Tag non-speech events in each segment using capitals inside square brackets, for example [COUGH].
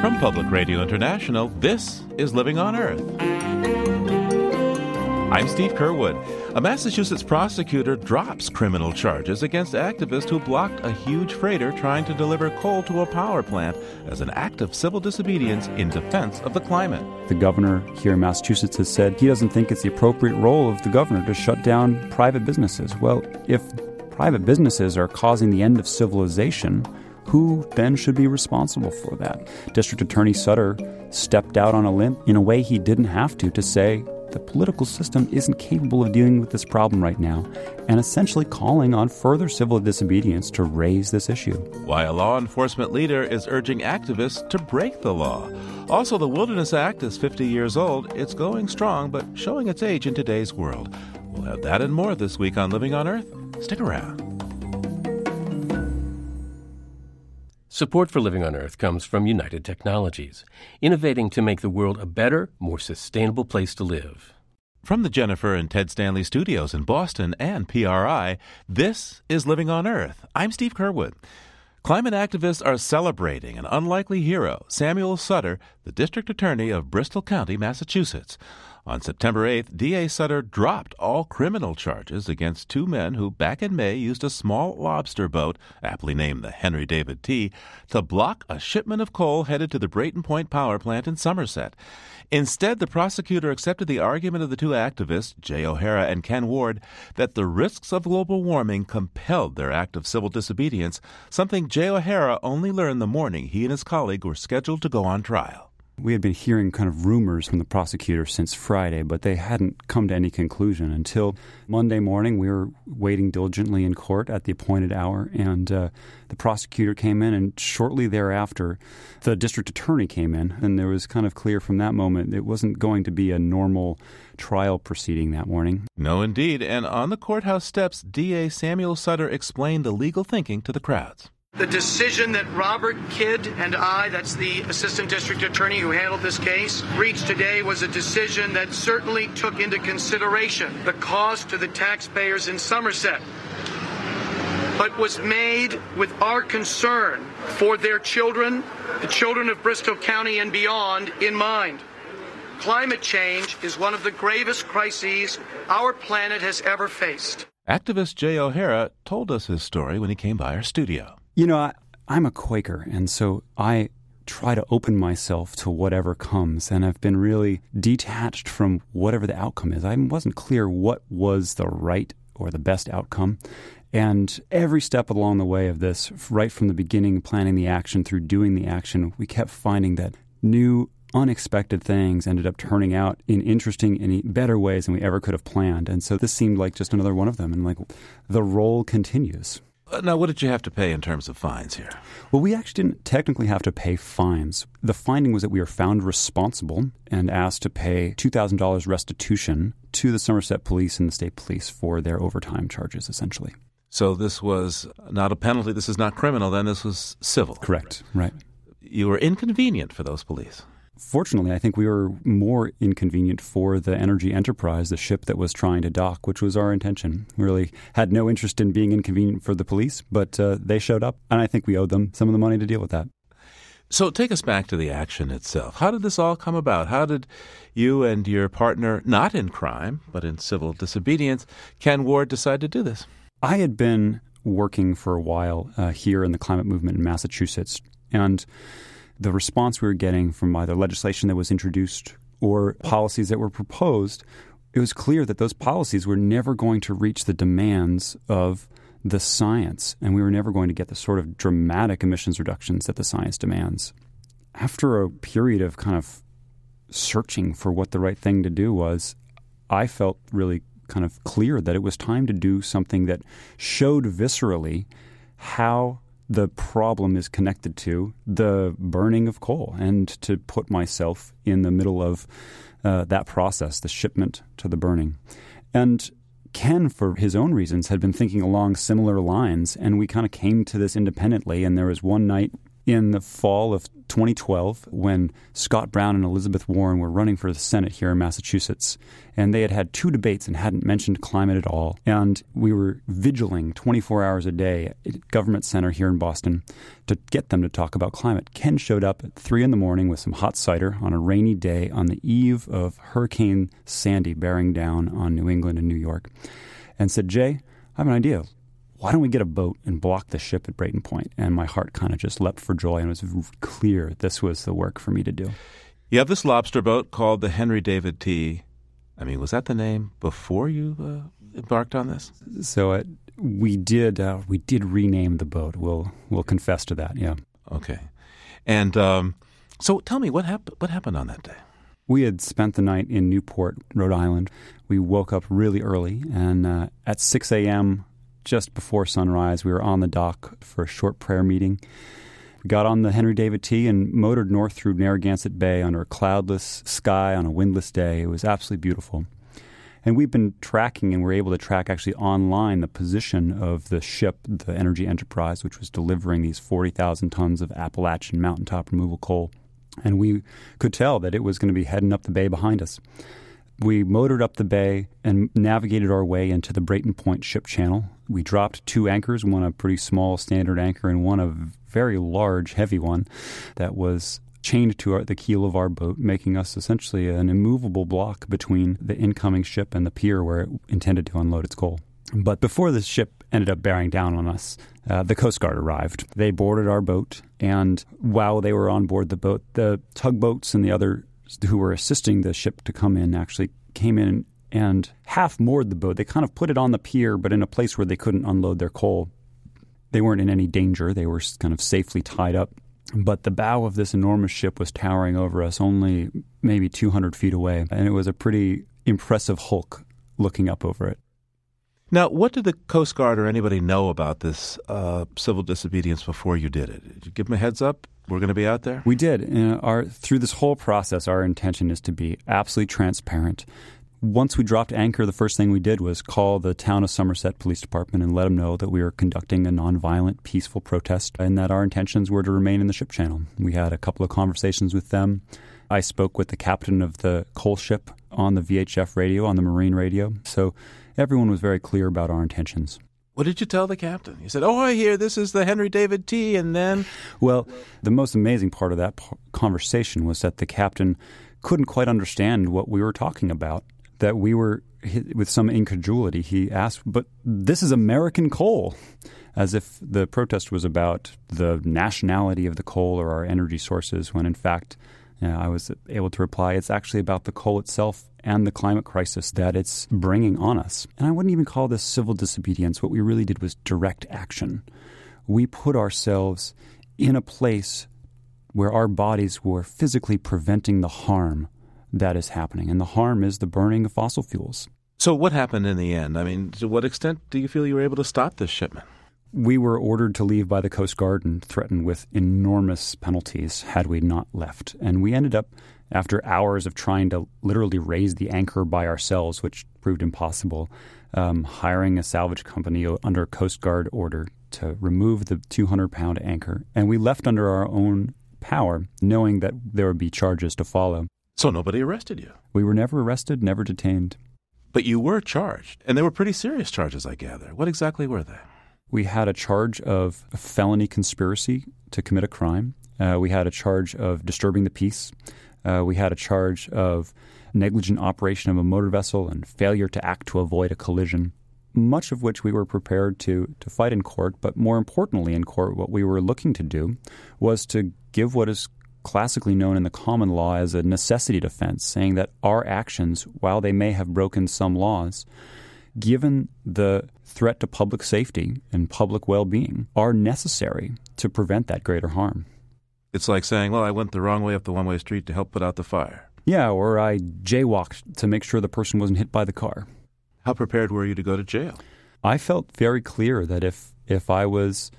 From Public Radio International, this is Living on Earth. I'm Steve Curwood. A Massachusetts prosecutor drops criminal charges against activists who blocked a huge freighter trying to deliver coal to a power plant as an act of civil disobedience in defense of the climate. The governor here in Massachusetts has said he doesn't think it's the appropriate role of the governor to shut down private businesses. Well, if private businesses are causing the end of civilization, who then should be responsible for that? District Attorney Sutter stepped out on a limb in a way he didn't have to to say the political system isn't capable of dealing with this problem right now, and essentially calling on further civil disobedience to raise this issue. Why a law enforcement leader is urging activists to break the law. Also, the Wilderness Act is 50 years old. It's going strong, but showing its age in today's world. We'll have that and more this week on Living on Earth. Stick around. Support for Living on Earth comes from United Technologies, innovating to make the world a better, more sustainable place to live. From the Jennifer and Ted Stanley studios in Boston and PRI, this is Living on Earth. I'm Steve Curwood. Climate activists are celebrating an unlikely hero, Samuel Sutter, the district attorney of Bristol County, Massachusetts. On September 8th, DA Sutter dropped all criminal charges against two men who back in May used a small lobster boat, aptly named the Henry David T., to block a shipment of coal headed to the Brayton Point power plant in Somerset. Instead, the prosecutor accepted the argument of the two activists, Jay O'Hara and Ken Ward, that the risks of global warming compelled their act of civil disobedience, something Jay O'Hara only learned the morning he and his colleague were scheduled to go on trial. We had been hearing kind of rumors from the prosecutor since Friday, but they hadn't come to any conclusion until Monday morning. We were waiting diligently in court at the appointed hour, and uh, the prosecutor came in, and shortly thereafter, the district attorney came in, and there was kind of clear from that moment it wasn't going to be a normal trial proceeding that morning. No, indeed. And on the courthouse steps, DA Samuel Sutter explained the legal thinking to the crowds. The decision that Robert Kidd and I, that's the assistant district attorney who handled this case, reached today was a decision that certainly took into consideration the cost to the taxpayers in Somerset, but was made with our concern for their children, the children of Bristol County and beyond, in mind. Climate change is one of the gravest crises our planet has ever faced. Activist Jay O'Hara told us his story when he came by our studio. You know, I, I'm a Quaker, and so I try to open myself to whatever comes, and I've been really detached from whatever the outcome is. I wasn't clear what was the right or the best outcome. And every step along the way of this, right from the beginning, planning the action through doing the action, we kept finding that new, unexpected things ended up turning out in interesting and better ways than we ever could have planned. And so this seemed like just another one of them. And like the role continues. Uh, now, what did you have to pay in terms of fines here? Well, we actually didn't technically have to pay fines. The finding was that we were found responsible and asked to pay $2,000 restitution to the Somerset Police and the State Police for their overtime charges, essentially. So this was not a penalty. This is not criminal. Then this was civil. Correct. Right. You were inconvenient for those police fortunately, I think we were more inconvenient for the energy enterprise, the ship that was trying to dock, which was our intention. We really had no interest in being inconvenient for the police, but uh, they showed up, and I think we owed them some of the money to deal with that. So take us back to the action itself. How did this all come about? How did you and your partner, not in crime, but in civil disobedience, Ken Ward, decide to do this? I had been working for a while uh, here in the climate movement in Massachusetts, and the response we were getting from either legislation that was introduced or policies that were proposed, it was clear that those policies were never going to reach the demands of the science, and we were never going to get the sort of dramatic emissions reductions that the science demands. After a period of kind of searching for what the right thing to do was, I felt really kind of clear that it was time to do something that showed viscerally how the problem is connected to the burning of coal and to put myself in the middle of uh, that process, the shipment to the burning. And Ken, for his own reasons, had been thinking along similar lines, and we kind of came to this independently. And there was one night in the fall of 2012 when Scott Brown and Elizabeth Warren were running for the Senate here in Massachusetts. And they had had two debates and hadn't mentioned climate at all. And we were vigiling 24 hours a day at Government Center here in Boston to get them to talk about climate. Ken showed up at 3 in the morning with some hot cider on a rainy day on the eve of Hurricane Sandy bearing down on New England and New York and said, Jay, I have an idea why don't we get a boat and block the ship at Brayton Point? And my heart kind of just leapt for joy, and it was clear this was the work for me to do. You have this lobster boat called the Henry David T. I mean, was that the name before you uh, embarked on this? So it, we did uh, we did rename the boat. We'll we'll confess to that. Yeah. Okay. And um, so, tell me what happened. What happened on that day? We had spent the night in Newport, Rhode Island. We woke up really early, and uh, at 6 a.m., just before sunrise, we were on the dock for a short prayer meeting. We got on the Henry David T and motored north through Narragansett Bay under a cloudless sky on a windless day. It was absolutely beautiful. And we've been tracking and we're able to track actually online the position of the ship, the Energy Enterprise, which was delivering these 40,000 tons of Appalachian mountaintop removal coal. And we could tell that it was going to be heading up the bay behind us. We motored up the bay and navigated our way into the Brayton Point ship channel. We dropped two anchors, one a pretty small standard anchor and one a very large, heavy one that was chained to our, the keel of our boat, making us essentially an immovable block between the incoming ship and the pier where it intended to unload its coal. But before the ship ended up bearing down on us, uh, the Coast Guard arrived. They boarded our boat, and while they were on board the boat, the tugboats and the other who were assisting the ship to come in actually came in and half moored the boat. They kind of put it on the pier, but in a place where they couldn't unload their coal. They weren't in any danger. They were kind of safely tied up. But the bow of this enormous ship was towering over us, only maybe 200 feet away. And it was a pretty impressive hulk looking up over it. Now, what did the Coast Guard or anybody know about this uh, civil disobedience before you did it? Did you give them a heads up? We're going to be out there. We did. our through this whole process, our intention is to be absolutely transparent. Once we dropped anchor, the first thing we did was call the town of Somerset Police Department and let them know that we were conducting a nonviolent, peaceful protest and that our intentions were to remain in the ship channel. We had a couple of conversations with them. I spoke with the captain of the coal ship on the VHF radio, on the marine radio. So everyone was very clear about our intentions. What did you tell the captain? You said, "Oh, I hear this is the Henry David T," and then. Well, the most amazing part of that conversation was that the captain couldn't quite understand what we were talking about. That we were, with some incredulity, he asked, "But this is American coal," as if the protest was about the nationality of the coal or our energy sources, when in fact uh, I was able to reply, it's actually about the coal itself and the climate crisis that it's bringing on us. And I wouldn't even call this civil disobedience. What we really did was direct action. We put ourselves in a place where our bodies were physically preventing the harm that is happening. And the harm is the burning of fossil fuels. So, what happened in the end? I mean, to what extent do you feel you were able to stop this shipment? We were ordered to leave by the Coast Guard and threatened with enormous penalties had we not left. And we ended up, after hours of trying to literally raise the anchor by ourselves, which proved impossible, um, hiring a salvage company under Coast Guard order to remove the 200 pound anchor. And we left under our own power, knowing that there would be charges to follow. So nobody arrested you? We were never arrested, never detained. But you were charged, and they were pretty serious charges, I gather. What exactly were they? We had a charge of a felony conspiracy to commit a crime. Uh, we had a charge of disturbing the peace. Uh, we had a charge of negligent operation of a motor vessel and failure to act to avoid a collision, much of which we were prepared to, to fight in court. But more importantly, in court, what we were looking to do was to give what is classically known in the common law as a necessity defense, saying that our actions, while they may have broken some laws, given the threat to public safety and public well being, are necessary to prevent that greater harm. It's like saying, well, I went the wrong way up the one way street to help put out the fire. Yeah, or I jaywalked to make sure the person wasn't hit by the car. How prepared were you to go to jail? I felt very clear that if, if I was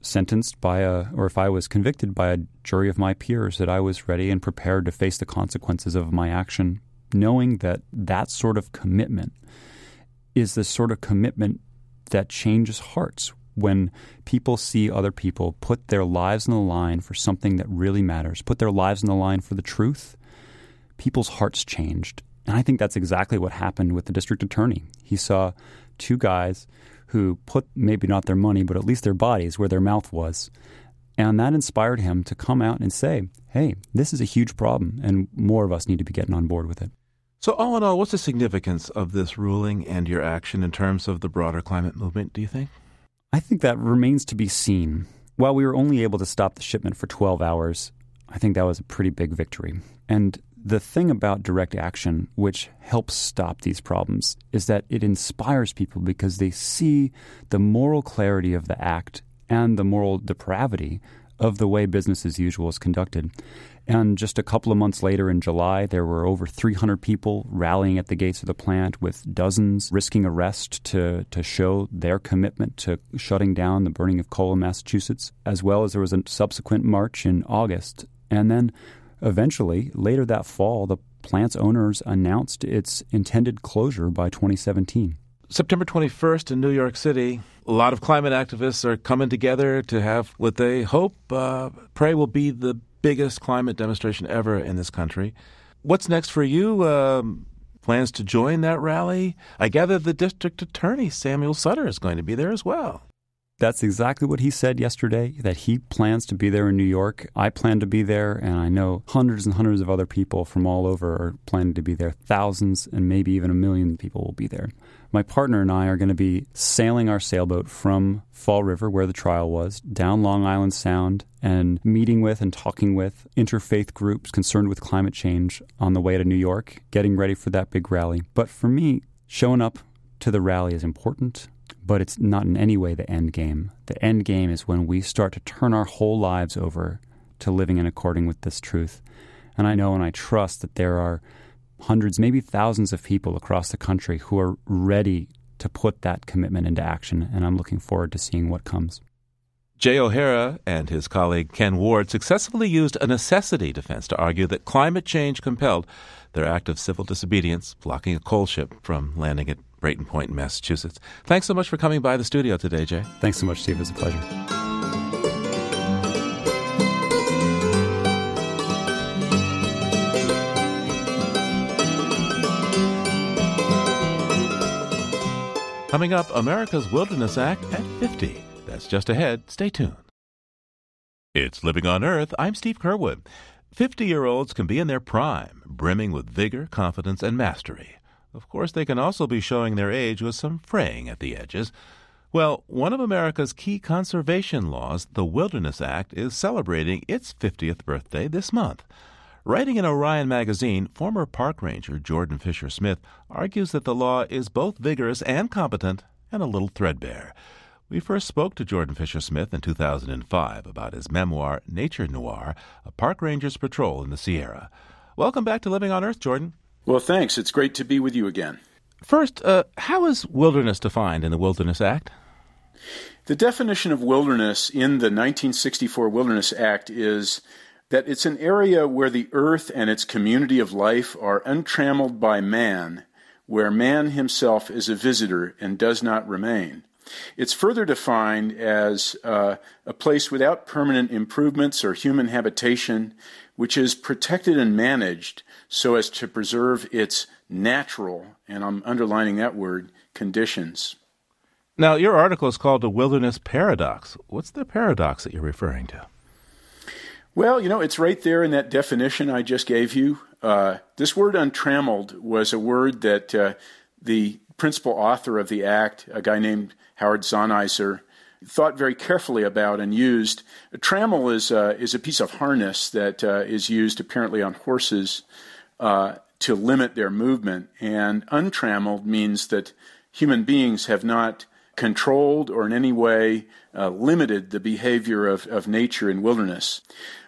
sentenced by a or if I was convicted by a jury of my peers that I was ready and prepared to face the consequences of my action knowing that that sort of commitment is the sort of commitment that changes hearts. When people see other people put their lives on the line for something that really matters, put their lives on the line for the truth, people's hearts changed. And I think that's exactly what happened with the district attorney. He saw two guys who put maybe not their money, but at least their bodies where their mouth was. And that inspired him to come out and say, hey, this is a huge problem, and more of us need to be getting on board with it. So, all in all, what's the significance of this ruling and your action in terms of the broader climate movement, do you think? I think that remains to be seen. While we were only able to stop the shipment for 12 hours, I think that was a pretty big victory. And the thing about direct action, which helps stop these problems, is that it inspires people because they see the moral clarity of the act and the moral depravity of the way business as usual is conducted. And just a couple of months later in July, there were over 300 people rallying at the gates of the plant, with dozens risking arrest to, to show their commitment to shutting down the burning of coal in Massachusetts, as well as there was a subsequent march in August. And then eventually, later that fall, the plant's owners announced its intended closure by 2017. September 21st in New York City, a lot of climate activists are coming together to have what they hope, uh, pray will be the biggest climate demonstration ever in this country. What's next for you? Um, plans to join that rally? I gather the district attorney, Samuel Sutter, is going to be there as well. That's exactly what he said yesterday, that he plans to be there in New York. I plan to be there, and I know hundreds and hundreds of other people from all over are planning to be there. Thousands and maybe even a million people will be there. My partner and I are going to be sailing our sailboat from Fall River, where the trial was, down Long Island Sound, and meeting with and talking with interfaith groups concerned with climate change on the way to New York, getting ready for that big rally. But for me, showing up to the rally is important but it's not in any way the end game. The end game is when we start to turn our whole lives over to living in according with this truth. And I know and I trust that there are hundreds, maybe thousands of people across the country who are ready to put that commitment into action. And I'm looking forward to seeing what comes. Jay O'Hara and his colleague Ken Ward successfully used a necessity defense to argue that climate change compelled their act of civil disobedience, blocking a coal ship from landing at Brayton Point in Massachusetts. Thanks so much for coming by the studio today, Jay. Thanks so much, Steve. It was a pleasure. Coming up, America's Wilderness Act at 50. That's just ahead. Stay tuned. It's Living on Earth. I'm Steve Curwood. 50 year olds can be in their prime, brimming with vigor, confidence, and mastery. Of course, they can also be showing their age with some fraying at the edges. Well, one of America's key conservation laws, the Wilderness Act, is celebrating its 50th birthday this month. Writing in Orion magazine, former park ranger Jordan Fisher Smith argues that the law is both vigorous and competent and a little threadbare. We first spoke to Jordan Fisher Smith in 2005 about his memoir, Nature Noir A Park Ranger's Patrol in the Sierra. Welcome back to Living on Earth, Jordan. Well, thanks. It's great to be with you again. First, uh, how is wilderness defined in the Wilderness Act? The definition of wilderness in the 1964 Wilderness Act is that it's an area where the earth and its community of life are untrammeled by man, where man himself is a visitor and does not remain. It's further defined as uh, a place without permanent improvements or human habitation, which is protected and managed so as to preserve its natural, and I'm underlining that word, conditions. Now, your article is called The Wilderness Paradox. What's the paradox that you're referring to? Well, you know, it's right there in that definition I just gave you. Uh, this word untrammeled was a word that uh, the principal author of the act, a guy named Howard Zahniser, thought very carefully about and used. A trammel is, uh, is a piece of harness that uh, is used apparently on horses uh, to limit their movement. And untrammeled means that human beings have not controlled or in any way uh, limited the behavior of, of nature in wilderness.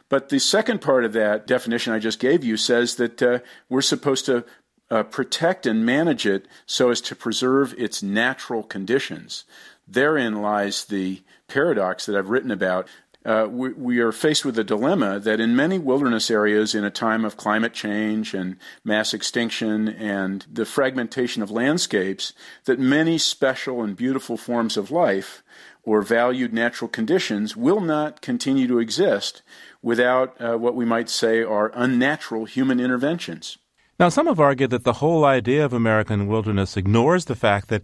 But the second part of that definition I just gave you says that uh, we're supposed to uh, protect and manage it so as to preserve its natural conditions. Therein lies the paradox that I've written about. uh, we, we, are faced with a dilemma that in many wilderness areas, in a time of climate change and mass extinction and the fragmentation of landscapes, that many special and beautiful forms of life or valued natural conditions will not continue to exist without uh, what we might say are unnatural human interventions. Now, some have argued that the whole idea of American wilderness ignores the fact that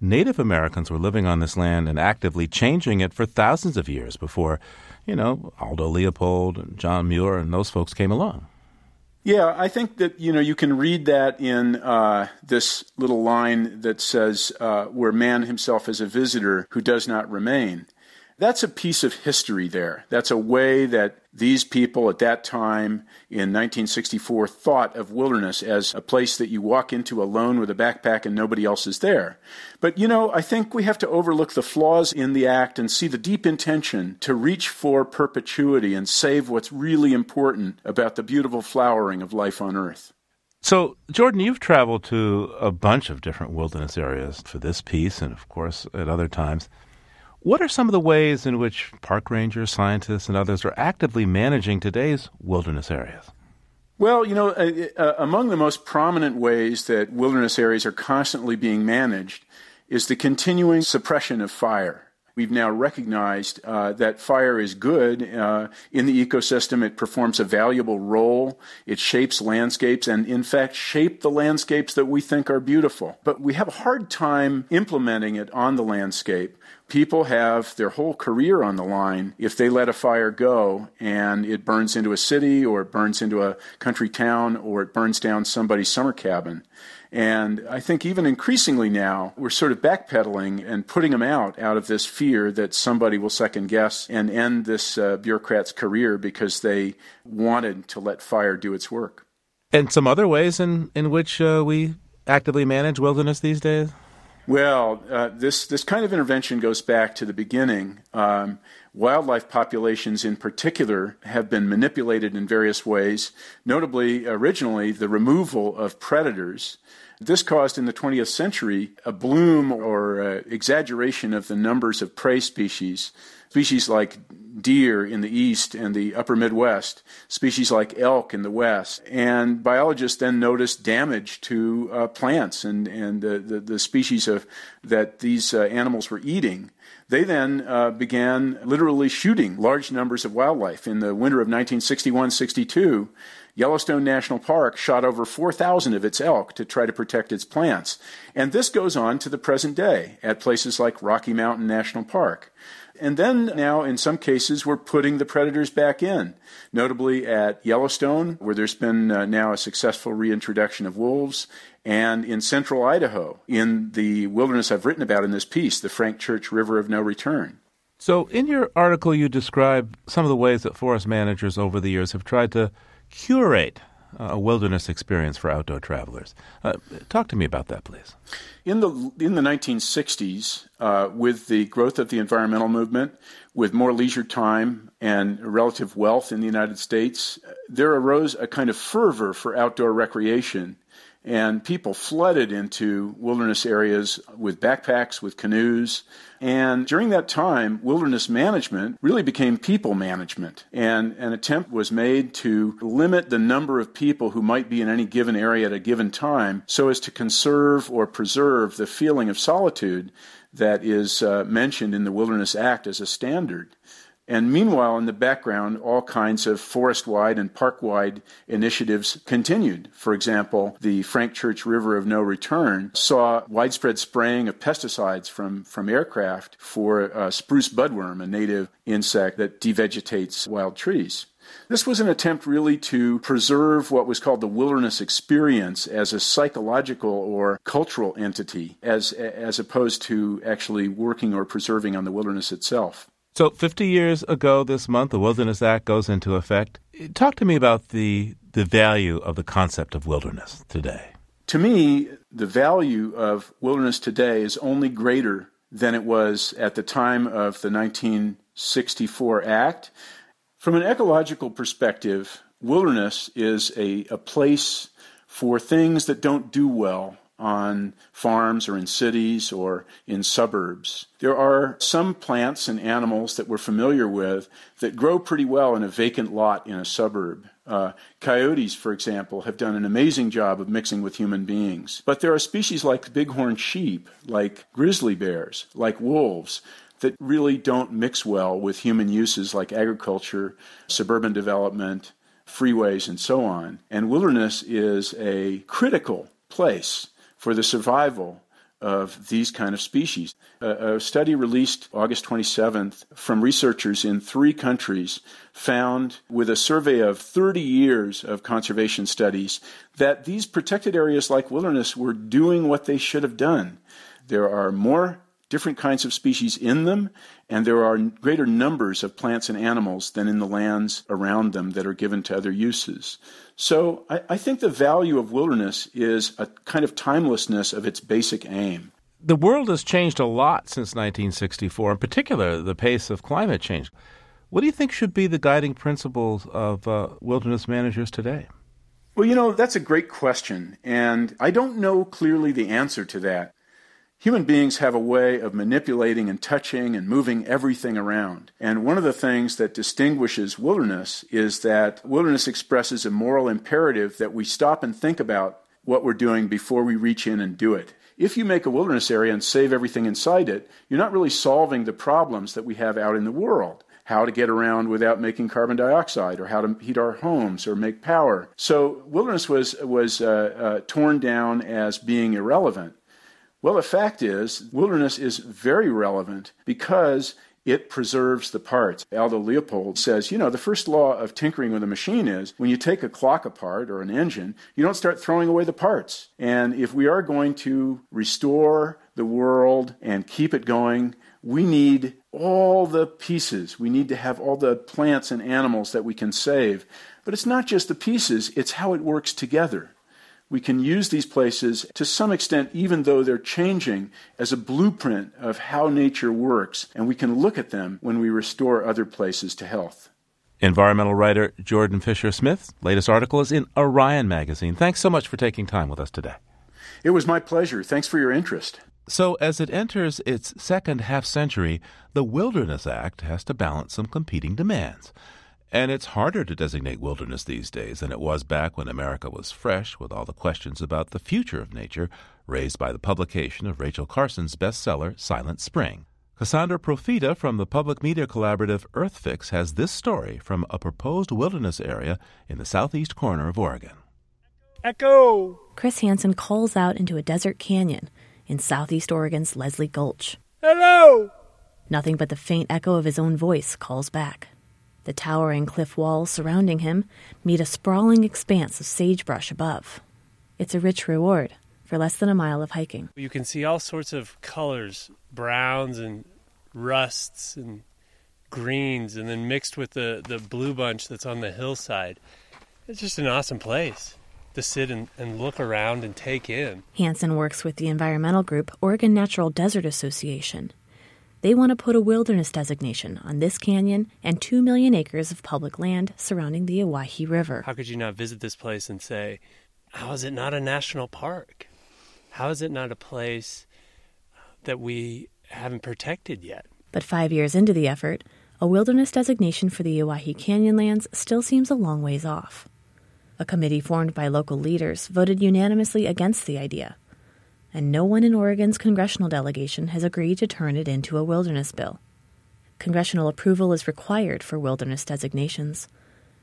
Native Americans were living on this land and actively changing it for thousands of years before, you know, Aldo Leopold and John Muir and those folks came along. Yeah, I think that you know you can read that in uh, this little line that says, uh, "Where man himself is a visitor who does not remain." That's a piece of history there. That's a way that these people at that time in 1964 thought of wilderness as a place that you walk into alone with a backpack and nobody else is there. But you know, I think we have to overlook the flaws in the act and see the deep intention to reach for perpetuity and save what's really important about the beautiful flowering of life on earth. So, Jordan, you've traveled to a bunch of different wilderness areas for this piece and, of course, at other times. What are some of the ways in which park rangers, scientists, and others are actively managing today's wilderness areas? Well, you know, uh, among the most prominent ways that wilderness areas are constantly being managed is the continuing suppression of fire. We've now recognized uh, that fire is good uh, in the ecosystem. It performs a valuable role. It shapes landscapes and, in fact, shape the landscapes that we think are beautiful. But we have a hard time implementing it on the landscape people have their whole career on the line if they let a fire go and it burns into a city or it burns into a country town or it burns down somebody's summer cabin. And I think even increasingly now, we're sort of backpedaling and putting them out out of this fear that somebody will second guess and end this uh, bureaucrat's career because they wanted to let fire do its work. And some other ways in, in which uh, we actively manage wilderness these days? Well, uh, this this kind of intervention goes back to the beginning. Um, wildlife populations, in particular, have been manipulated in various ways. Notably, originally, the removal of predators. This caused in the 20th century a bloom or uh, exaggeration of the numbers of prey species. Species like deer in the east and the upper Midwest, species like elk in the west. And biologists then noticed damage to uh, plants and, and the, the, the, species of, that these uh, animals were eating. They then uh, began literally shooting large numbers of wildlife. In the winter of 1961 62, Yellowstone National Park shot over 4,000 of its elk to try to protect its plants. And this goes on to the present day at places like Rocky Mountain National Park. And then now, in some cases, we're putting the predators back in, notably at Yellowstone, where there's been uh, now a successful reintroduction of wolves, and in central Idaho, in the wilderness I've written about in this piece, the Frank Church River of No Return. So, in your article, you describe some of the ways that forest managers over the years have tried to curate a wilderness experience for outdoor travelers. Uh, talk to me about that, please. In the in the 1960s, uh, with the growth of the environmental movement, with more leisure time and relative wealth in the United States, there arose a kind of fervor for outdoor recreation and people flooded into wilderness areas with backpacks, with canoes. And during that time, wilderness management really became people management. And an attempt was made to limit the number of people who might be in any given area at a given time so as to conserve or preserve the feeling of solitude that is uh, mentioned in the Wilderness Act as a standard. And meanwhile, in the background, all kinds of forest wide and park wide initiatives continued. For example, the Frank Church River of No Return saw widespread spraying of pesticides from, from aircraft for spruce budworm, a native insect that devegetates wild trees. This was an attempt really to preserve what was called the wilderness experience as a psychological or cultural entity, as, as opposed to actually working or preserving on the wilderness itself. So, 50 years ago this month, the Wilderness Act goes into effect. Talk to me about the, the value of the concept of wilderness today. To me, the value of wilderness today is only greater than it was at the time of the 1964 Act. From an ecological perspective, wilderness is a, a place for things that don't do well on farms or in cities or in suburbs. There are some plants and animals that we're familiar with that grow pretty well in a vacant lot in a suburb. Uh, coyotes, for example, have done an amazing job of mixing with human beings. But there are species like bighorn sheep, like grizzly bears, like wolves, that really don't mix well with human uses like agriculture, suburban development, freeways, and so on. And wilderness is a critical place for the survival of these kind of species. A, a, study released August 27th from researchers in three countries found, with a survey of 30 years of conservation studies, that these protected areas like wilderness were doing what they should have done. There are more different kinds of species in them, and there are greater numbers of plants and animals than in the lands around them that are given to other uses. So I, I think the value of wilderness is a kind of timelessness of its basic aim. The world has changed a lot since 1964, in particular, the pace of climate change. What do you think should be the guiding principles of uh, wilderness managers today? Well, you know, that's a great question, and I don't know clearly the answer to that. Human beings have a way of manipulating and touching and moving everything around. And one of the things that distinguishes wilderness is that wilderness expresses a moral imperative that we stop and think about what we're doing before we reach in and do it. If you make a wilderness area and save everything inside it, you're not really solving the problems that we have out in the world how to get around without making carbon dioxide, or how to heat our homes or make power. So wilderness was was uh, uh, torn down as being irrelevant. Well, the fact is, wilderness is very relevant because it preserves the parts. Aldo Leopold says, you know, the first law of tinkering with a machine is when you take a clock apart or an engine, you don't start throwing away the parts. And if we are going to restore the world and keep it going, we need all the pieces. We need to have all the plants and animals that we can save. But it's not just the pieces, it's how it works together we can use these places to some extent, even though they're changing, as a blueprint of how nature works, and we can look at them when we restore other places to health. Environmental writer Jordan Fisher Smith's latest article is in Orion magazine. Thanks so much for taking time with us today. It was my pleasure. Thanks for your interest. So, as it enters its second half century, the Wilderness Act has to balance some competing demands. And it's harder to designate wilderness these days than it was back when America was fresh with all the questions about the future of nature raised by the publication of Rachel Carson's bestseller, Silent Spring. Cassandra Profita from the public media collaborative EarthFix has this story from a proposed wilderness area in the southeast corner of Oregon. Echo! Chris Hansen calls out into a desert canyon in southeast Oregon's Leslie Gulch. Hello! Nothing but the faint echo of his own voice calls back. The towering cliff walls surrounding him meet a sprawling expanse of sagebrush above. It's a rich reward for less than a mile of hiking. You can see all sorts of colors browns and rusts and greens, and then mixed with the, the blue bunch that's on the hillside. It's just an awesome place to sit and, and look around and take in. Hansen works with the environmental group Oregon Natural Desert Association they want to put a wilderness designation on this canyon and 2 million acres of public land surrounding the Owyhee River. How could you not visit this place and say, how is it not a national park? How is it not a place uh, that we haven't protected yet? But five years into the effort, a wilderness designation for the Owyhee Canyon lands still seems a long ways off. A committee formed by local leaders voted unanimously against the idea and no one in Oregon's congressional delegation has agreed to turn it into a wilderness bill. Congressional approval is required for wilderness designations,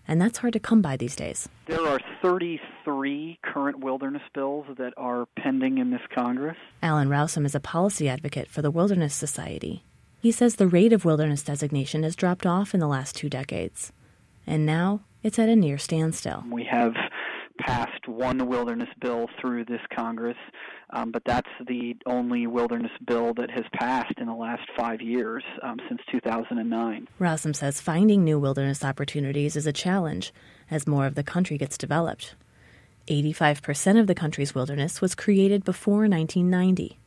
and that's hard to come by these days. There are 33 current wilderness bills that are pending in this Congress. Alan Rowsome is a policy advocate for the Wilderness Society. He says the rate of wilderness designation has dropped off in the last two decades, and now it's at a near standstill. We have passed one wilderness bill through this Congress, um, but that's the only wilderness bill that has passed in the last five years um, since 2009. Rowsome says finding new wilderness opportunities is a challenge as more of the country gets developed. 85% of the country's wilderness was created before 1990.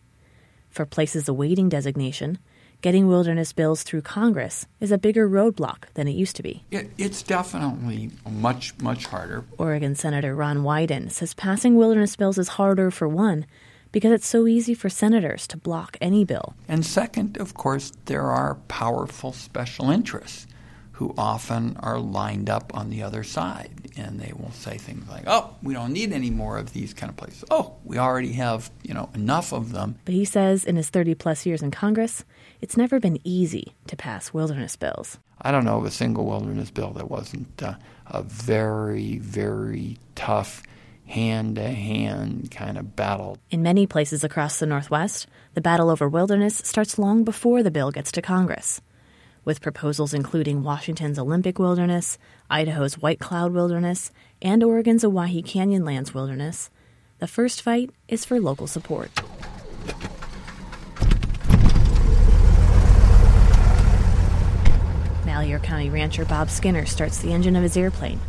For places awaiting designation, getting wilderness bills through Congress is a bigger roadblock than it used to be. It, it's definitely much, much harder. Oregon Senator Ron Wyden says passing wilderness bills is harder for one, because it's so easy for senators to block any bill. And second, of course, there are powerful special interests who often are lined up on the other side. And they will say things like, oh, we don't need any more of these kind of places. Oh, we already have, you know, enough of them. But he says in his 30 plus years in Congress, it's never been easy to pass wilderness bills. I don't know of a single wilderness bill that wasn't uh, a very, very tough hand to hand kind of battle. In many places across the Northwest, the battle over wilderness starts long before the bill gets to Congress with proposals including Washington's Olympic Wilderness, Idaho's White Cloud Wilderness, and Oregon's Owyhee Canyonlands Wilderness. The first fight is for local support. Malheur County rancher Bob Skinner starts the engine of his airplane.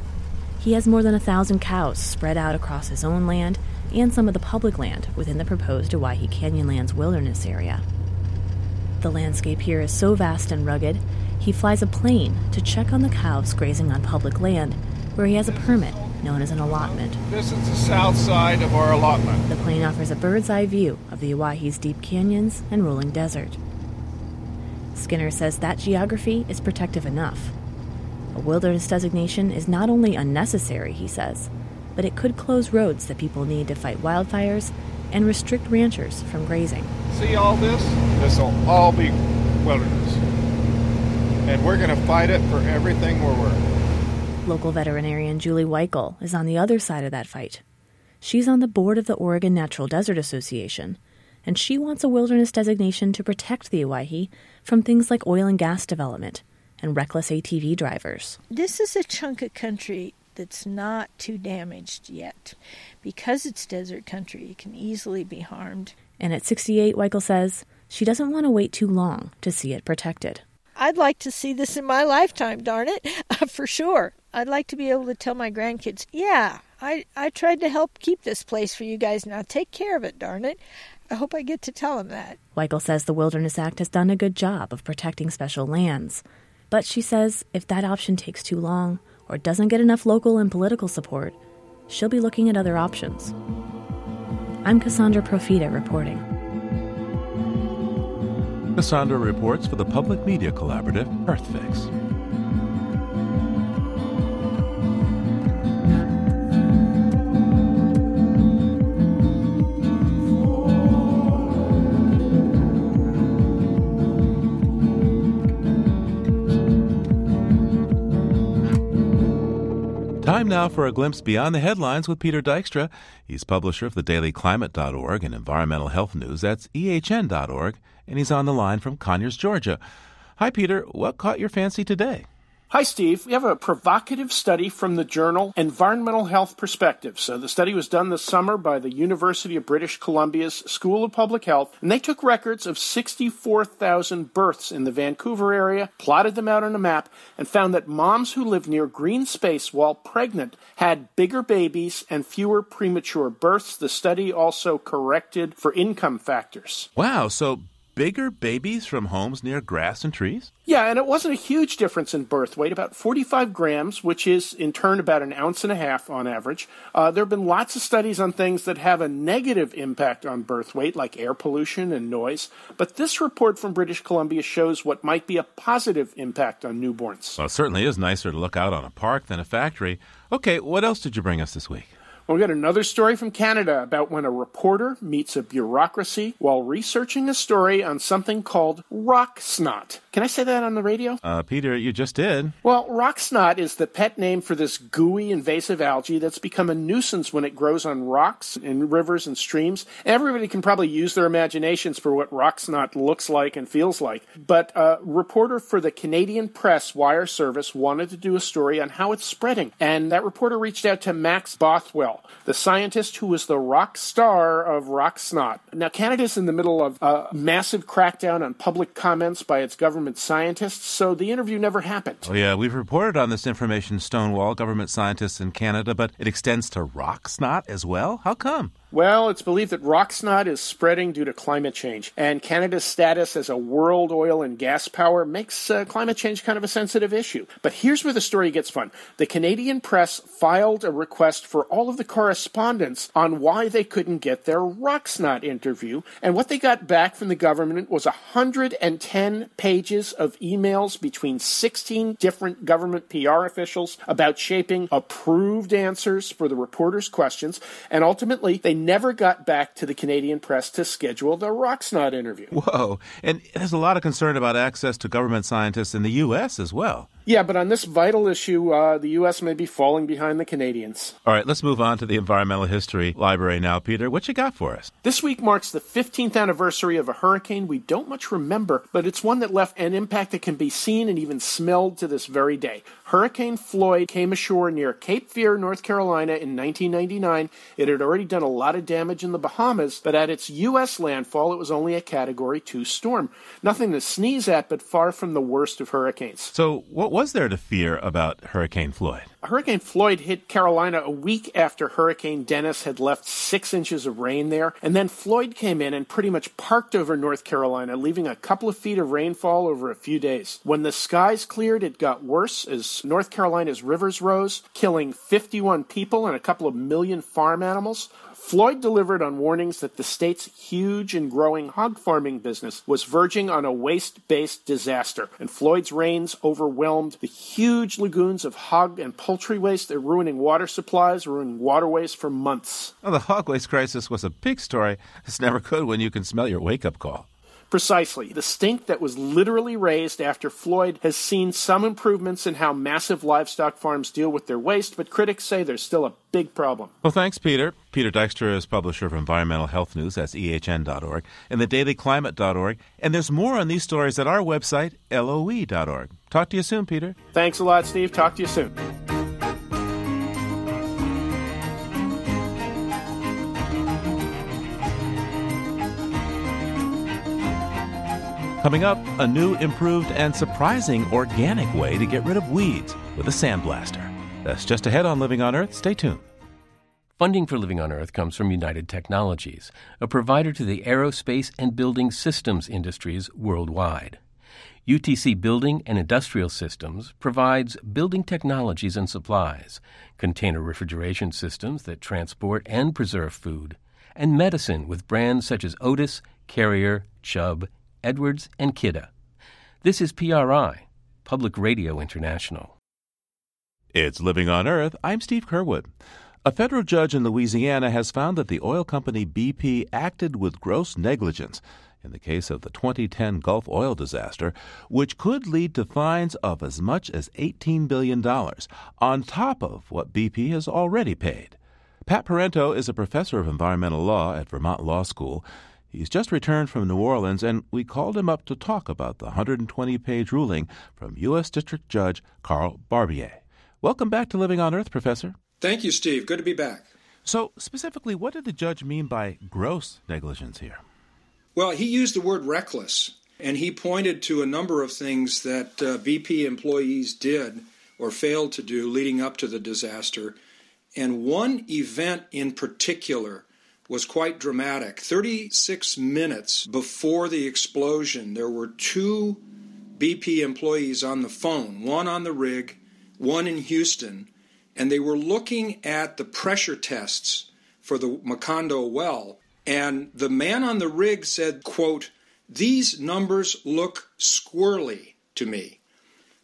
He has more than a thousand cows spread out across his own land and some of the public land within the proposed Owyhee Canyonlands Wilderness area. The landscape here is so vast and rugged, he flies a plane to check on the cows grazing on public land, where he has a permit known as an allotment. This is the south side of our allotment. The plane offers a bird's eye view of the Owyhee's deep canyons and rolling desert. Skinner says that geography is protective enough. A wilderness designation is not only unnecessary, he says, but it could close roads that people need to fight wildfires and restrict ranchers from grazing. See all this? This will all be wilderness. And we're going to fight it for everything we're worth. Local veterinarian Julie Weikel is on the other side of that fight. She's on the board of the Oregon Natural Desert Association, and she wants a wilderness designation to protect the Owyhee from things like oil and gas development and reckless ATV drivers. This is a chunk of country that's not too damaged yet. Because it's desert country, it can easily be harmed. And at 68, Weikel says she doesn't want to wait too long to see it protected. I'd like to see this in my lifetime, darn it, [LAUGHS] uh, for sure. I'd like to be able to tell my grandkids, yeah, I, I tried to help keep this place for you guys. Now take care of it, darn it. I hope I get to tell him that. Weikel says the Wilderness Act has done a good job of protecting special lands. But she says if that option takes too long, or doesn't get enough local and political support, she'll be looking at other options. I'm Cassandra Profita reporting. Cassandra reports for the Public Media Collaborative EarthFix. Time now for a glimpse beyond the headlines with Peter Dykstra. He's publisher of the dailyclimate.org and environmental health news. That's ehn.org. And he's on the line from Conyers, Georgia. Hi, Peter. What caught your fancy today? Hi, Steve. We have a provocative study from the journal Environmental Health Perspectives. So the study was done this summer by the University of British Columbia's School of Public Health, and they took records of 64,000 births in the Vancouver area, plotted them out on a map, and found that moms who lived near green space while pregnant had bigger babies and fewer premature births. The study also corrected for income factors. Wow, so bigger babies from homes near grass and trees? Yeah, and it wasn't a huge difference in birth weight, about 45 grams, which is in turn about an ounce and a half on average. Uh, there have been lots of studies on things that have a negative impact on birth weight, like air pollution and noise. But this report from British Columbia shows what might be a positive impact on newborns. Well, it certainly is nicer to look out on a park than a factory. Okay, what else did you bring us this week? Well, we got another story from Canada about when a reporter meets a bureaucracy while researching a story on something called rock snot. Can I say that on the radio? Uh, Peter, you just did. Well, rock snot is the pet name for this gooey invasive algae that's become a nuisance when it grows on rocks in rivers and streams. Everybody can probably use their imaginations for what rock snot looks like and feels like. But a reporter for the Canadian Press Wire Service wanted to do a story on how it's spreading. And that reporter reached out to Max Bothwell the scientist who was the rock star of rock snot. Now, Canada's in the middle of a massive crackdown on public comments by its government scientists, so the interview never happened. Oh, yeah, we've reported on this information, Stonewall, government scientists in Canada, but it extends to rock snot as well? How come? Well, it's believed that rock snot is spreading due to climate change, and Canada's status as a world oil and gas power makes uh, climate change kind of a sensitive issue. But here's where the story gets fun. The Canadian press filed a request for all of the correspondence on why they couldn't get their rock snot interview, and what they got back from the government was 110 pages of emails between 16 different government PR officials about shaping approved answers for the reporters' questions, and ultimately they never got back to the Canadian press to schedule the Rocksnot interview. Whoa. And there's a lot of concern about access to government scientists in the U.S. as well. Yeah, but on this vital issue, uh, the U.S. may be falling behind the Canadians. All right, let's move on to the Environmental History Library now, Peter. What you got for us? This week marks the 15th anniversary of a hurricane we don't much remember, but it's one that left an impact that can be seen and even smelled to this very day. Hurricane Floyd came ashore near Cape Fear, North Carolina in 1999. It had already done a lot of damage in the Bahamas, but at its U.S. landfall, it was only a Category 2 storm. Nothing to sneeze at, but far from the worst of hurricanes. So, what was there to fear about Hurricane Floyd? Hurricane Floyd hit Carolina a week after Hurricane Dennis had left six inches of rain there, and then Floyd came in and pretty much parked over North Carolina, leaving a couple of feet of rainfall over a few days. When the skies cleared, it got worse as North Carolina's rivers rose, killing 51 people and a couple of million farm animals. Floyd delivered on warnings that the state's huge and growing hog farming business was verging on a waste based disaster, and Floyd's rains overwhelmed the huge lagoons of hog and poultry waste. They're ruining water supplies, ruining waterways for months. Well, the hog waste crisis was a big story. It's never good when you can smell your wake up call. Precisely. The stink that was literally raised after Floyd has seen some improvements in how massive livestock farms deal with their waste, but critics say there's still a big problem. Well, thanks, Peter. Peter Dykstra is publisher of Environmental Health News, that's ehn.org, and thedailyclimate.org. And there's more on these stories at our website, loe.org. Talk to you soon, Peter. Thanks a lot, Steve. Talk to you soon. Coming up, a new, improved, and surprising organic way to get rid of weeds with a sandblaster. That's just ahead on Living on Earth. Stay tuned. Funding for Living on Earth comes from United Technologies, a provider to the aerospace and building systems industries worldwide. UTC Building and Industrial Systems provides building technologies and supplies, container refrigeration systems that transport and preserve food, and medicine with brands such as Otis, Carrier, Chubb, Edwards, and Kidde. This is PRI, Public Radio International. It's Living on Earth. I'm Steve Curwood. A federal judge in Louisiana has found that the oil company BP acted with gross negligence in the case of the 2010 Gulf oil disaster, which could lead to fines of as much as $18 billion, on top of what BP has already paid. Pat Parenteau is a professor of environmental law at Vermont Law School. He's just returned from New Orleans, and we called him up to talk about the 120 page ruling from U.S. District Judge Carl Barbier. Welcome back to Living on Earth, Professor. Thank you, Steve. Good to be back. So, specifically, what did the judge mean by gross negligence here? Well, he used the word reckless, and he pointed to a number of things that uh, BP employees did or failed to do leading up to the disaster. And one event in particular was quite dramatic. 36 minutes before the explosion, there were two BP employees on the phone, one on the rig, one in Houston, and they were looking at the pressure tests for the Macondo well. And the man on the rig said, quote, these numbers look squirrely to me.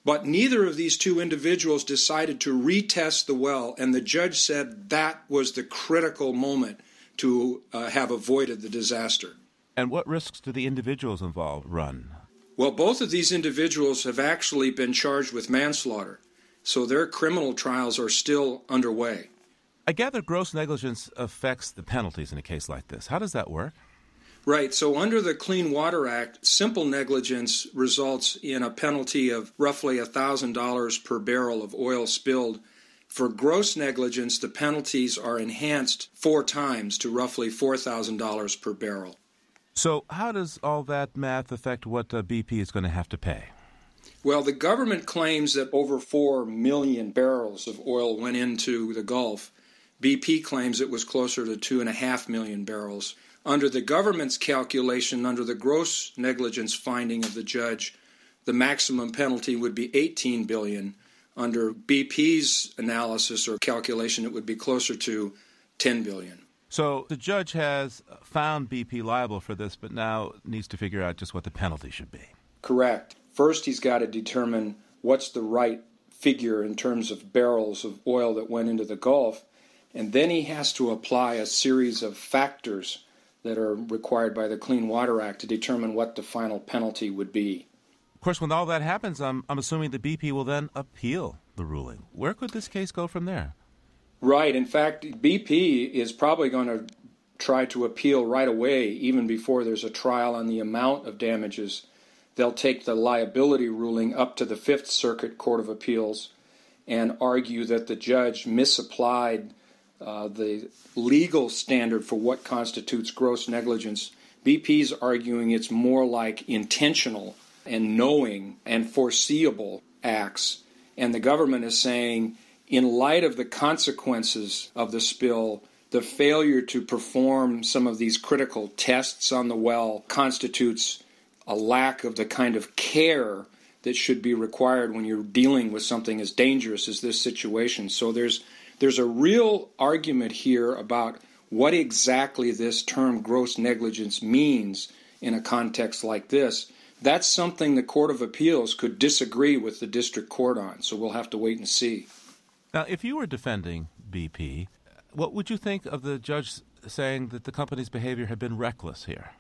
But neither of these two individuals decided to retest the well, and the judge said that was the critical moment to uh, have avoided the disaster. And what risks do the individuals involved run? Well, both of these individuals have actually been charged with manslaughter, so their criminal trials are still underway. I gather gross negligence affects the penalties in a case like this. How does that work? Right. So, under the Clean Water Act, simple negligence results in a penalty of roughly $1,000 per barrel of oil spilled for gross negligence, the penalties are enhanced four times to roughly $4,000 per barrel. So, how does all that math affect what uh, BP is going to have to pay? Well, the government claims that over 4 million barrels of oil went into the Gulf. BP claims it was closer to two and a half million barrels. Under the government's calculation, under the gross negligence finding of the judge, the maximum penalty would be 18 billion. Under BP's analysis or calculation, it would be closer to 10 billion. So the judge has found BP liable for this, but now needs to figure out just what the penalty should be. Correct. First, he's got to determine what's the right figure in terms of barrels of oil that went into the Gulf, and then he has to apply a series of factors that are required by the Clean Water Act to determine what the final penalty would be. Of course, when all that happens, I'm, I'm assuming the BP will then appeal the ruling. Where could this case go from there? Right. In fact, BP is probably going to try to appeal right away, even before there's a trial on the amount of damages. They'll take the liability ruling up to the Fifth Circuit Court of Appeals and argue that the judge misapplied uh, the legal standard for what constitutes gross negligence. BP's arguing it's more like intentional and knowing and foreseeable acts. And the government is saying, in light of the consequences of the spill, the failure to perform some of these critical tests on the well constitutes a lack of the kind of care that should be required when you're dealing with something as dangerous as this situation. So there's there's a real argument here about what exactly this term gross negligence means in a context like this. That's something the Court of Appeals could disagree with the district court on, so we'll have to wait and see. Now, if you were defending BP, what would you think of the judge saying that the company's behavior had been reckless here?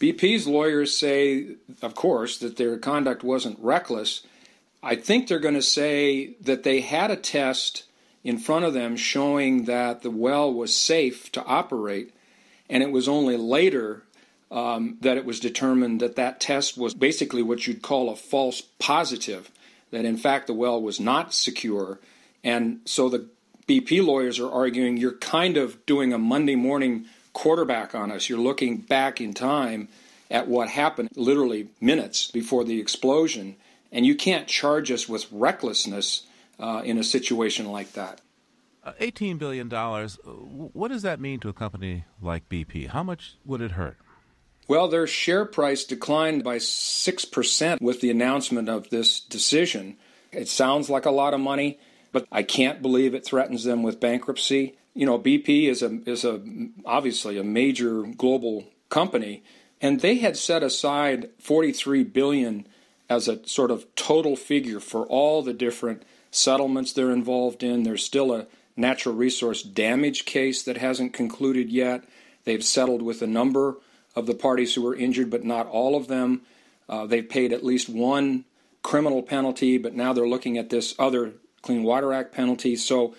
BP's lawyers say, of course, that their conduct wasn't reckless. I think they're going to say that they had a test in front of them showing that the well was safe to operate, and it was only later um, that it was determined that that test was basically what you'd call a false positive, that in fact the well was not secure. And so the BP lawyers are arguing you're kind of doing a Monday morning quarterback on us. You're looking back in time at what happened literally minutes before the explosion, and you can't charge us with recklessness uh, in a situation like that. Uh, $18 billion, uh, what does that mean to a company like BP? How much would it hurt? Well, their share price declined by 6% with the announcement of this decision. It sounds like a lot of money, but I can't believe it threatens them with bankruptcy. You know, BP is a is a obviously a major global company, and they had set aside 43 billion as a sort of total figure for all the different settlements they're involved in. There's still a natural resource damage case that hasn't concluded yet. They've settled with a number of the parties who were injured, but not all of them. Uh, they've paid at least one criminal penalty, but now they're looking at this other Clean Water Act penalty. So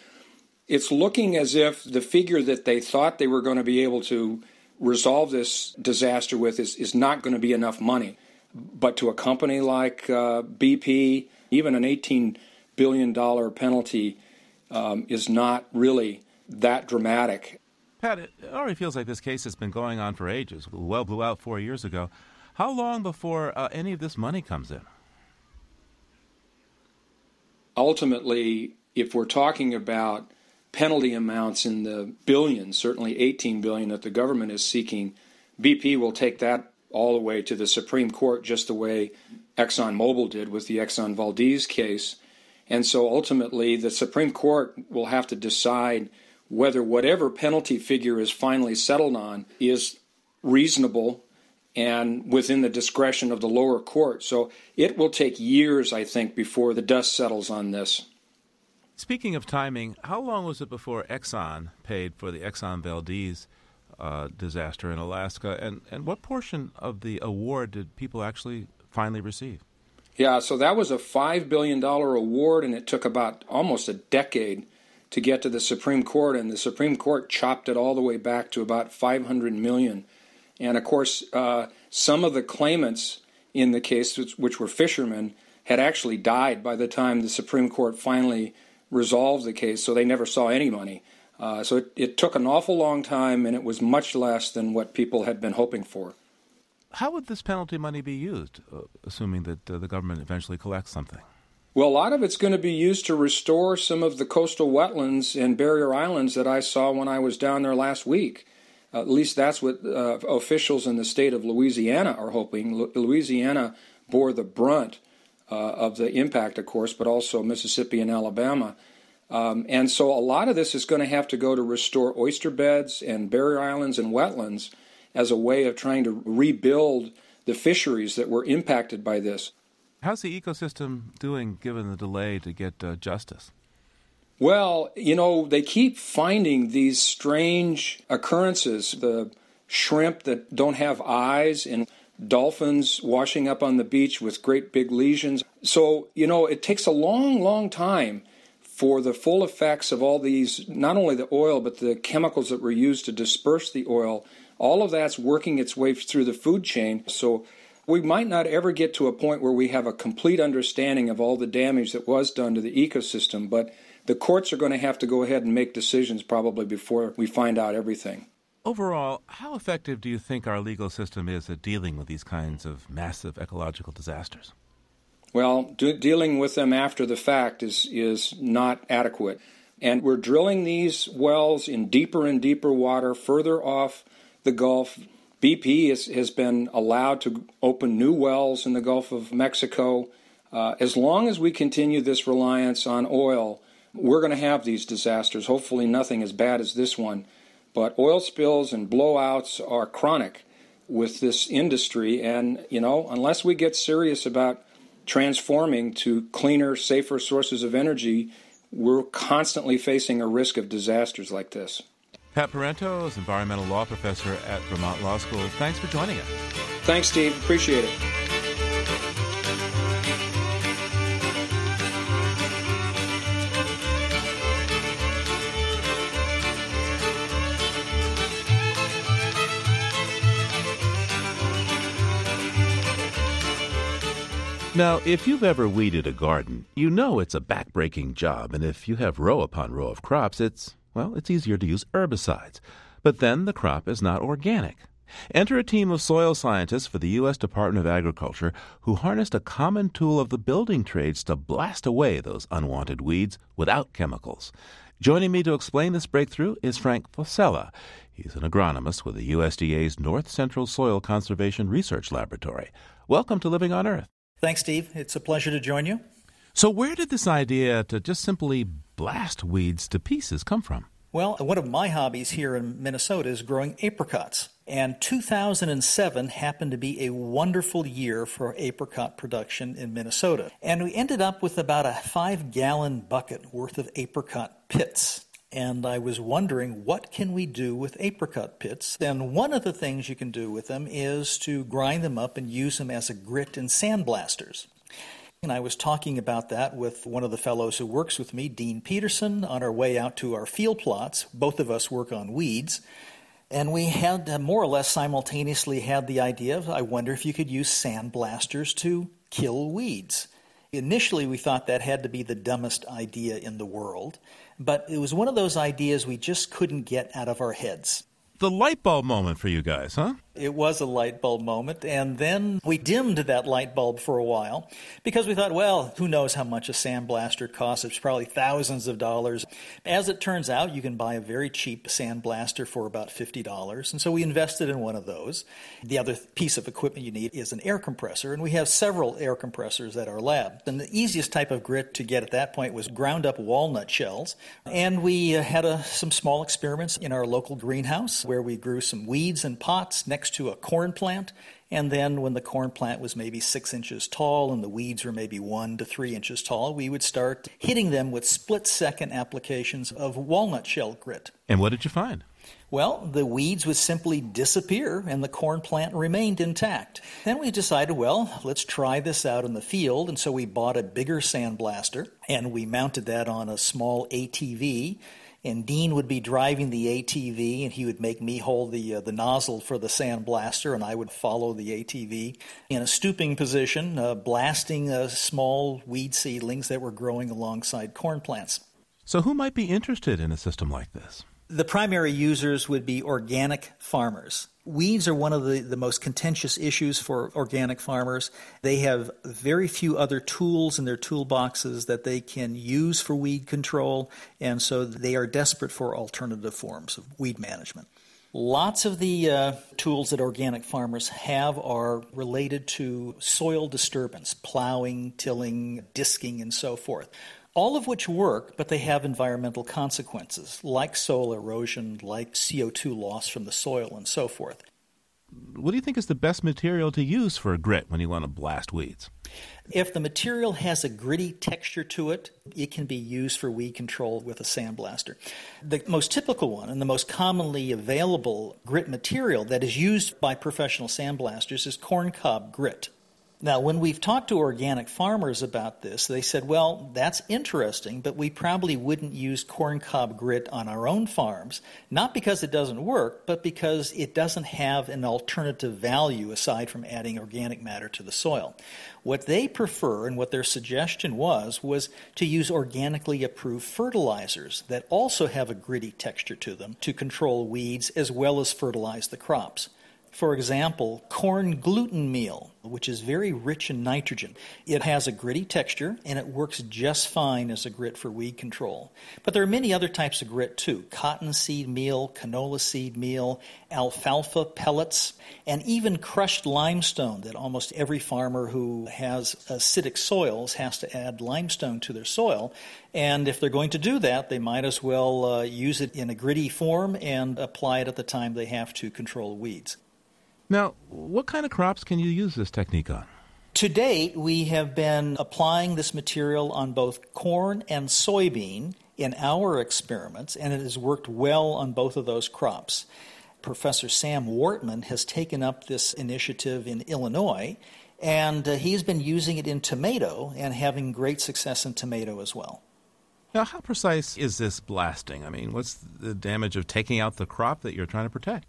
it's looking as if the figure that they thought they were going to be able to resolve this disaster with is, is not going to be enough money. But to a company like uh, BP, even an $18 billion penalty um, is not really that dramatic. Pat, it already feels like this case has been going on for ages. Well blew out four years ago. How long before uh, any of this money comes in? Ultimately, if we're talking about penalty amounts in the billions, certainly 18 billion that the government is seeking, BP will take that all the way to the Supreme Court, just the way ExxonMobil did with the Exxon Valdez case. And so ultimately, the Supreme Court will have to decide whether whatever penalty figure is finally settled on is reasonable and within the discretion of the lower court. So it will take years, I think, before the dust settles on this. Speaking of timing, how long was it before Exxon paid for the Exxon Valdez uh, disaster in Alaska, and, and what portion of the award did people actually finally receive? Yeah, so that was a $5 billion award, and it took about almost a decade to get to the Supreme Court, and the Supreme Court chopped it all the way back to about 500 million. And of course, uh, some of the claimants in the case, which were fishermen, had actually died by the time the Supreme Court finally resolved the case, so they never saw any money. Uh, so it, it took an awful long time, and it was much less than what people had been hoping for. How would this penalty money be used, uh, assuming that uh, the government eventually collects something? Well, a lot of it's going to be used to restore some of the coastal wetlands and barrier islands that I saw when I was down there last week. at least that's what uh, officials in the state of Louisiana are hoping. Louisiana bore the brunt uh, of the impact, of course, but also Mississippi and Alabama. Um, and so a lot of this is going to have to go to restore oyster beds and barrier islands and wetlands as a way of trying to rebuild the fisheries that were impacted by this. How's the ecosystem doing given the delay to get uh, justice? Well, you know, they keep finding these strange occurrences. The shrimp that don't have eyes and dolphins washing up on the beach with great big lesions. So, you know, it takes a long, long time for the full effects of all these, not only the oil, but the chemicals that were used to disperse the oil. All of that's working its way through the food chain. So, we might not ever get to a point where we have a complete understanding of all the damage that was done to the ecosystem, but the courts are going to have to go ahead and make decisions probably before we find out everything. Overall, how effective do you think our legal system is at dealing with these kinds of massive ecological disasters? Well, do, dealing with them after the fact is, is not adequate. And we're drilling these wells in deeper and deeper water, further off the Gulf. BP is, has been allowed to open new wells in the Gulf of Mexico. Uh, as long as we continue this reliance on oil, we're going to have these disasters. Hopefully, nothing as bad as this one. But oil spills and blowouts are chronic with this industry. And, you know, unless we get serious about transforming to cleaner, safer sources of energy, we're constantly facing a risk of disasters like this. Pat Parenteau is environmental law professor at Vermont Law School. Thanks for joining us. Thanks, Steve. Appreciate it. Now, if you've ever weeded a garden, you know it's a backbreaking job, and if you have row upon row of crops, it's, well, it's easier to use herbicides. But then the crop is not organic. Enter a team of soil scientists for the U.S. Department of Agriculture who harnessed a common tool of the building trades to blast away those unwanted weeds without chemicals. Joining me to explain this breakthrough is Frank Forcella. He's an agronomist with the USDA's North Central Soil Conservation Research Laboratory. Welcome to Living on Earth. Thanks, Steve. It's a pleasure to join you. So, where did this idea to just simply blast weeds to pieces come from? Well, one of my hobbies here in Minnesota is growing apricots. And 2007 happened to be a wonderful year for apricot production in Minnesota. And we ended up with about a five gallon bucket worth of apricot pits and I was wondering what can we do with apricot pits? Then one of the things you can do with them is to grind them up and use them as a grit in sandblasters. And I was talking about that with one of the fellows who works with me, Dean Peterson, on our way out to our field plots. Both of us work on weeds. And we had uh, more or less simultaneously had the idea of I wonder if you could use sandblasters to kill weeds. Initially, we thought that had to be the dumbest idea in the world, but it was one of those ideas we just couldn't get out of our heads. The light bulb moment for you guys, huh? It was a light bulb moment, and then we dimmed that light bulb for a while because we thought, well, who knows how much a sandblaster costs? It's probably thousands of dollars. As it turns out, you can buy a very cheap sandblaster for about $50, and so we invested in one of those. The other piece of equipment you need is an air compressor, and we have several air compressors at our lab. And the easiest type of grit to get at that point was ground up walnut shells, and we uh, had a, some small experiments in our local greenhouse where we grew some weeds in pots next next to a corn plant. And then, when the corn plant was maybe six inches tall and the weeds were maybe one to three inches tall, we would start hitting them with split second applications of walnut shell grit. And what did you find? Well, the weeds would simply disappear and the corn plant remained intact. Then we decided, well, let's try this out in the field. And so we bought a bigger sandblaster and we mounted that on a small ATV and Dean would be driving the ATV, and he would make me hold the uh, the nozzle for the sandblaster, and I would follow the ATV in a stooping position, uh, blasting uh, small weed seedlings that were growing alongside corn plants. So, who might be interested in a system like this? The primary users would be organic farmers. Weeds are one of the, the most contentious issues for organic farmers. They have very few other tools in their toolboxes that they can use for weed control, and so they are desperate for alternative forms of weed management. Lots of the uh, tools that organic farmers have are related to soil disturbance, plowing, tilling, disking, and so forth all of which work, but they have environmental consequences, like soil erosion, like CO2 loss from the soil, and so forth. What do you think is the best material to use for a grit when you want to blast weeds? If the material has a gritty texture to it, it can be used for weed control with a sandblaster. The most typical one and the most commonly available grit material that is used by professional sandblasters is corncob grit. Now, when we've talked to organic farmers about this, they said, well, that's interesting, but we probably wouldn't use corncob grit on our own farms, not because it doesn't work, but because it doesn't have an alternative value aside from adding organic matter to the soil. What they prefer and what their suggestion was, was to use organically approved fertilizers that also have a gritty texture to them to control weeds as well as fertilize the crops. For example, corn gluten meal, which is very rich in nitrogen. It has a gritty texture and it works just fine as a grit for weed control. But there are many other types of grit too cottonseed meal, canola seed meal, alfalfa pellets, and even crushed limestone that almost every farmer who has acidic soils has to add limestone to their soil. And if they're going to do that, they might as well uh, use it in a gritty form and apply it at the time they have to control weeds. Now, what kind of crops can you use this technique on? To date, we have been applying this material on both corn and soybean in our experiments, and it has worked well on both of those crops. Professor Sam Wortman has taken up this initiative in Illinois, and uh, he's been using it in tomato and having great success in tomato as well. Now, how precise is this blasting? I mean, what's the damage of taking out the crop that you're trying to protect?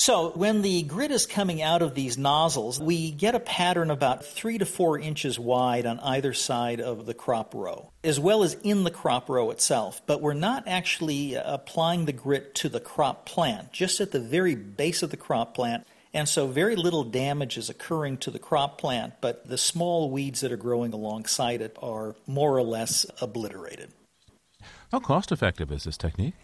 So, when the grit is coming out of these nozzles, we get a pattern about three to four inches wide on either side of the crop row, as well as in the crop row itself. But we're not actually uh, applying the grit to the crop plant, just at the very base of the crop plant. And so, very little damage is occurring to the crop plant, but the small weeds that are growing alongside it are more or less obliterated. How cost effective is this technique?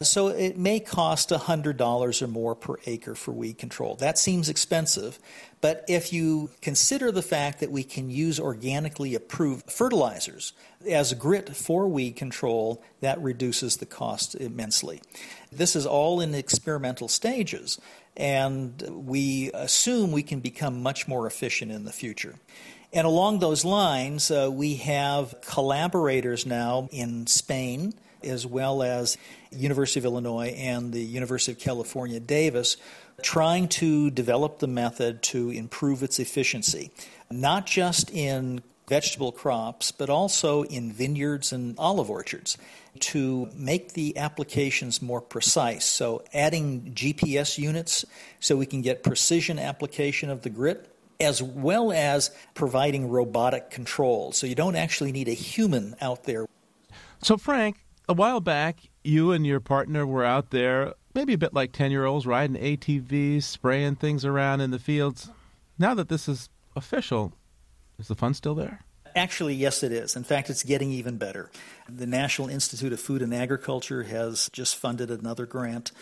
So it may cost $100 or more per acre for weed control. That seems expensive, but if you consider the fact that we can use organically approved fertilizers as grit for weed control, that reduces the cost immensely. This is all in experimental stages, and we assume we can become much more efficient in the future. And along those lines, uh, we have collaborators now in Spain, as well as University of Illinois and the University of California, Davis, trying to develop the method to improve its efficiency, not just in vegetable crops, but also in vineyards and olive orchards to make the applications more precise. So, adding GPS units so we can get precision application of the grit as well as providing robotic control. So you don't actually need a human out there. So, Frank, a while back, you and your partner were out there, maybe a bit like 10 year olds, riding ATVs, spraying things around in the fields. Now that this is official, is the fun still there? Actually, yes, it is. In fact, it's getting even better. The National Institute of Food and Agriculture has just funded another grant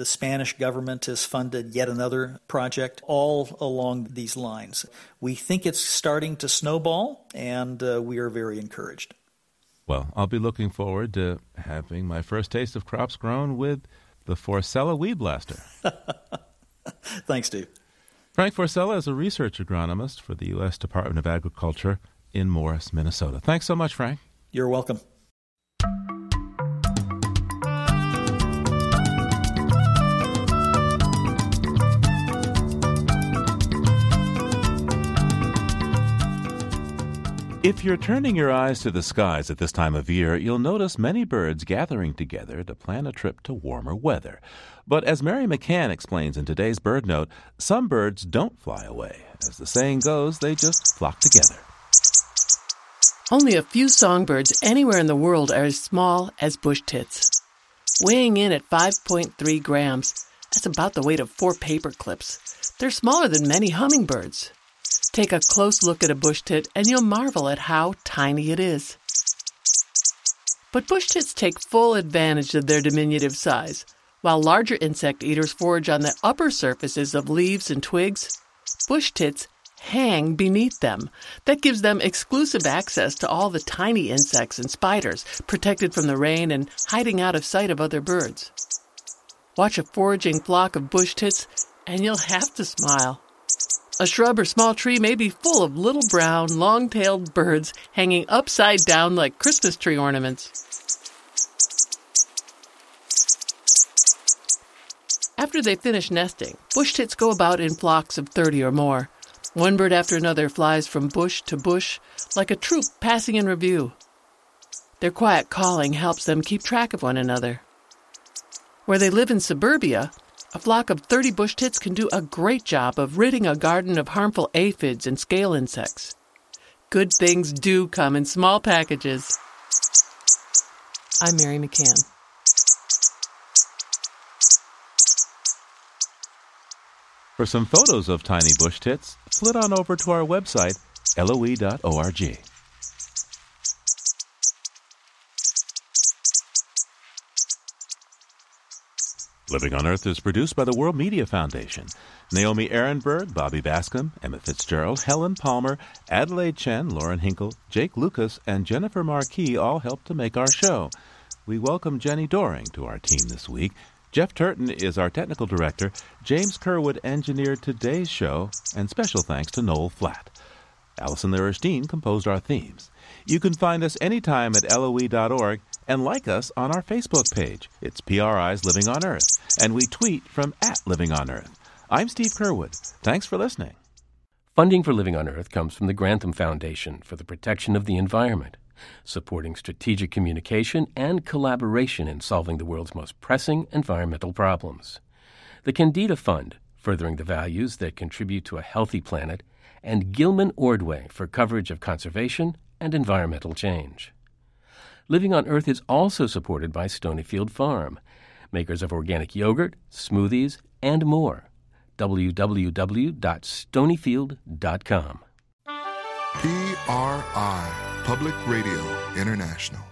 the Spanish government has funded yet another project, all along these lines. We think it's starting to snowball, and uh, we are very encouraged. Well, I'll be looking forward to having my first taste of crops grown with the Forcella Weed Blaster. [LAUGHS] Thanks, Steve. Frank Forcella is a research agronomist for the U.S. Department of Agriculture in Morris, Minnesota. Thanks so much, Frank. You're welcome. If you're turning your eyes to the skies at this time of year, you'll notice many birds gathering together to plan a trip to warmer weather. But as Mary McCann explains in today's Bird Note, some birds don't fly away. As the saying goes, they just flock together. Only a few songbirds anywhere in the world are as small as bush tits. weighing in at 5.3 grams. That's about the weight of four paper clips. They're smaller than many hummingbirds. Take a close look at a bush tit and you'll marvel at how tiny it is. But bush tits take full advantage of their diminutive size. While larger insect eaters forage on the upper surfaces of leaves and twigs, bush tits hang beneath them. That gives them exclusive access to all the tiny insects and spiders, protected from the rain and hiding out of sight of other birds. Watch a foraging flock of bush tits, and you'll have to smile. A shrub or small tree may be full of little brown, long tailed birds hanging upside down like Christmas tree ornaments. After they finish nesting, bush tits go about in flocks of 30 or more. One bird after another flies from bush to bush like a troop passing in review. Their quiet calling helps them keep track of one another. Where they live in suburbia, a flock of 30 bush tits can do a great job of ridding a garden of harmful aphids and scale insects. Good things do come in small packages. I'm Mary McCann. For some photos of tiny bush tits, flit on over to our website, loe.org. Living on Earth is produced by the World Media Foundation. Naomi Arenberg, Bobby Bascomb, Emma Fitzgerald, Helen Palmer, Adelaide Chen, Lauren Hinkle, Jake Lucas, and Jennifer Marquis all helped to make our show. We welcome Jenni Doering to our team this week. Jeff Turton is our technical director. James Curwood engineered today's show, and special thanks to Noel Flatt. Allison Lirish composed our themes. You can find us anytime at loe.org and like us on our Facebook page. It's PRI's Living on Earth, and we tweet from at Living on Earth. I'm Steve Curwood. Thanks for listening. Funding for Living on Earth comes from the Grantham Foundation for the Protection of the Environment, supporting strategic communication and collaboration in solving the world's most pressing environmental problems. The Kendeda Fund, furthering the values that contribute to a healthy planet, and Gilman Ordway for coverage of conservation and environmental change. Living on Earth is also supported by Stonyfield Farm, makers of organic yogurt, smoothies, and more. www.stonyfield.com. PRI, Public Radio International.